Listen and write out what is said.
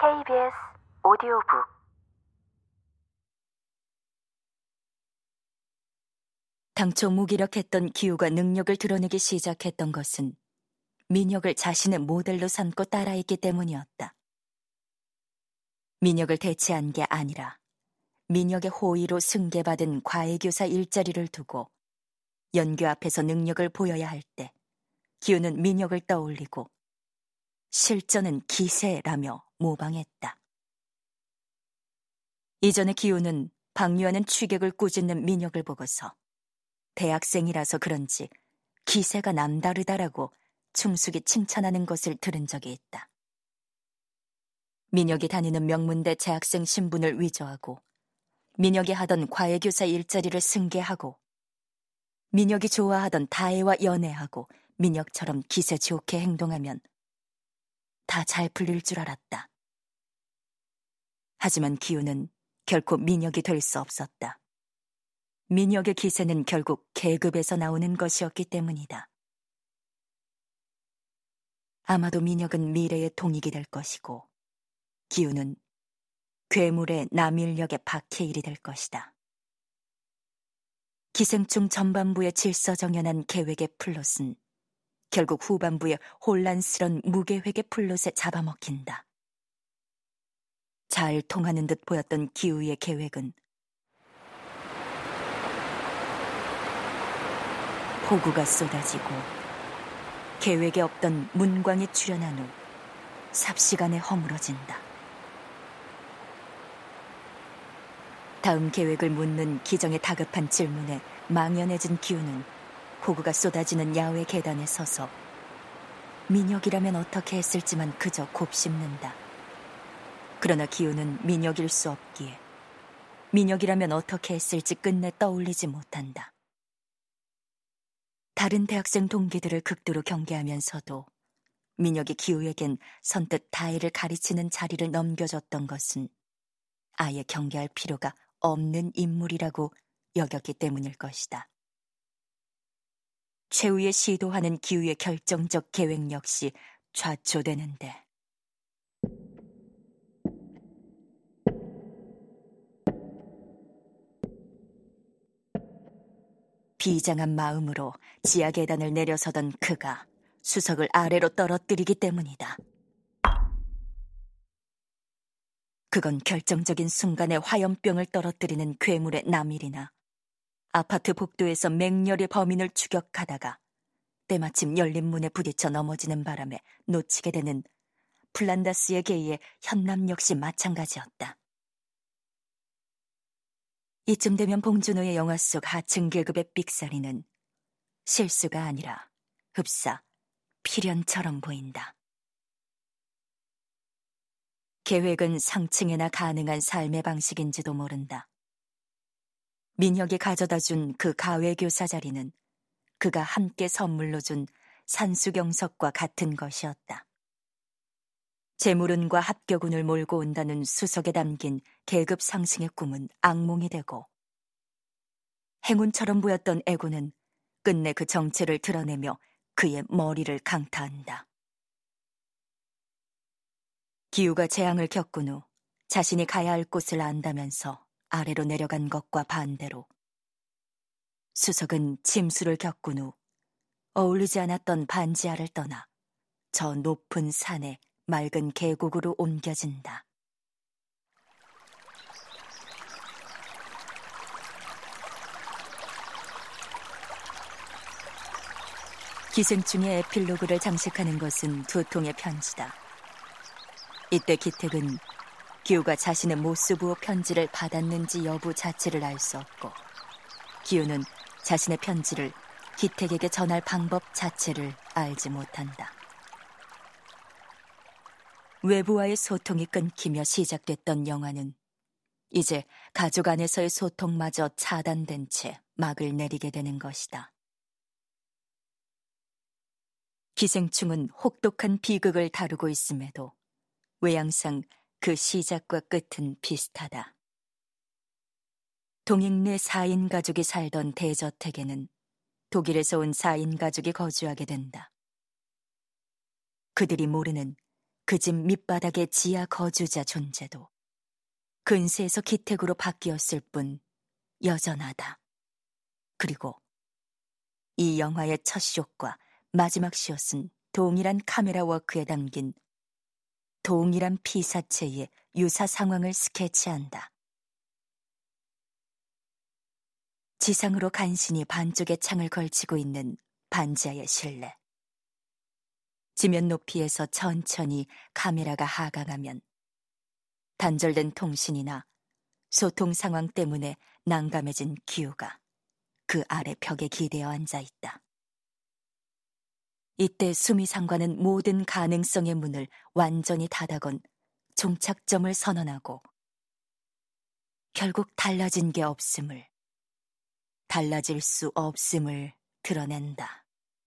KBS 오디오북 당초 무기력했던 기우가 능력을 드러내기 시작했던 것은 민혁을 자신의 모델로 삼고 따라했기 때문이었다. 민혁을 대체한 게 아니라 민혁의 호의로 승계받은 과외교사 일자리를 두고 연교 앞에서 능력을 보여야 할 때 기우는 민혁을 떠올리고 실전은 기세라며 모방했다. 이전에 기우는 박유하는 취객을 꾸짖는 민혁을 보고서 대학생이라서 그런지 기세가 남다르다라고 충숙이 칭찬하는 것을 들은 적이 있다. 민혁이 다니는 명문대 재학생 신분을 위조하고 민혁이 하던 과외교사 일자리를 승계하고 민혁이 좋아하던 다혜와 연애하고 민혁처럼 기세 좋게 행동하면 다 잘 풀릴 줄 알았다. 하지만 기우는 결코 민혁이 될 수 없었다. 민혁의 기세는 결국 계급에서 나오는 것이었기 때문이다. 아마도 민혁은 미래의 동익이 될 것이고 기우는 괴물의 남일력의 박해일이 될 것이다. 기생충 전반부의 질서정연한 계획의 플롯은 결국 후반부의 혼란스런 무계획의 플롯에 잡아먹힌다. 잘 통하는 듯 보였던 기우의 계획은 폭우가 쏟아지고 계획에 없던 문광이 출현한 후 삽시간에 허물어진다. 다음 계획을 묻는 기정의 다급한 질문에 망연해진 기우는 폭우가 쏟아지는 야외 계단에 서서 민혁이라면 어떻게 했을지만 그저 곱씹는다. 그러나 기우는 민혁일 수 없기에 민혁이라면 어떻게 했을지 끝내 떠올리지 못한다. 다른 대학생 동기들을 극도로 경계하면서도 민혁이 기우에겐 선뜻 다혜를 가르치는 자리를 넘겨줬던 것은 아예 경계할 필요가 없는 인물이라고 여겼기 때문일 것이다. 최후의 시도하는 기우의 결정적 계획 역시 좌초되는데 비장한 마음으로 지하 계단을 내려서던 그가 수석을 아래로 떨어뜨리기 때문이다. 그건 결정적인 순간에 화염병을 떨어뜨리는 괴물의 남일이나 아파트 복도에서 맹렬히 범인을 추격하다가 때마침 열린 문에 부딪혀 넘어지는 바람에 놓치게 되는 플란다스의 게이의 현남 역시 마찬가지였다. 이쯤 되면 봉준호의 영화 속 하층 계급의 삑사리는 실수가 아니라 흡사, 필연처럼 보인다. 계획은 상층에나 가능한 삶의 방식인지도 모른다. 민혁이 가져다 준 그 가외교사 자리는 그가 함께 선물로 준 산수경석과 같은 것이었다. 재물운과 합격운을 몰고 온다는 수석에 담긴 계급 상승의 꿈은 악몽이 되고 행운처럼 보였던 애고는 끝내 그 정체를 드러내며 그의 머리를 강타한다. 기우가 재앙을 겪은 후 자신이 가야 할 곳을 안다면서 아래로 내려간 것과 반대로 수석은 침수를 겪은 후 어울리지 않았던 반지하를 떠나 저 높은 산에 맑은 계곡으로 옮겨진다. 기생충의 에필로그를 장식하는 것은 두 통의 편지다. 이때 기택은 기우가 자신의 모스부호 편지를 받았는지 여부 자체를 알 수 없고 기우는 자신의 편지를 기택에게 전할 방법 자체를 알지 못한다. 외부와의 소통이 끊기며 시작됐던 영화는 이제 가족 안에서의 소통마저 차단된 채 막을 내리게 되는 것이다. 기생충은 혹독한 비극을 다루고 있음에도 외양상 그 시작과 끝은 비슷하다. 동익내 4인 가족이 살던 대저택에는 독일에서 온 4인 가족이 거주하게 된다. 그들이 모르는 그 집 밑바닥의 지하 거주자 존재도 근세에서 기택으로 바뀌었을 뿐 여전하다. 그리고 이 영화의 첫 숏과 마지막 숏은 동일한 카메라 워크에 담긴 동일한 피사체의 유사 상황을 스케치한다. 지상으로 간신히 반쪽의 창을 걸치고 있는 반지하의 실내. 지면 높이에서 천천히 카메라가 하강하면 단절된 통신이나 소통 상황 때문에 난감해진 기우가 그 아래 벽에 기대어 앉아 있다. 이때 수미 상관은 모든 가능성의 문을 완전히 닫아건 종착점을 선언하고 결국 달라진 게 없음을, 달라질 수 없음을 드러낸다.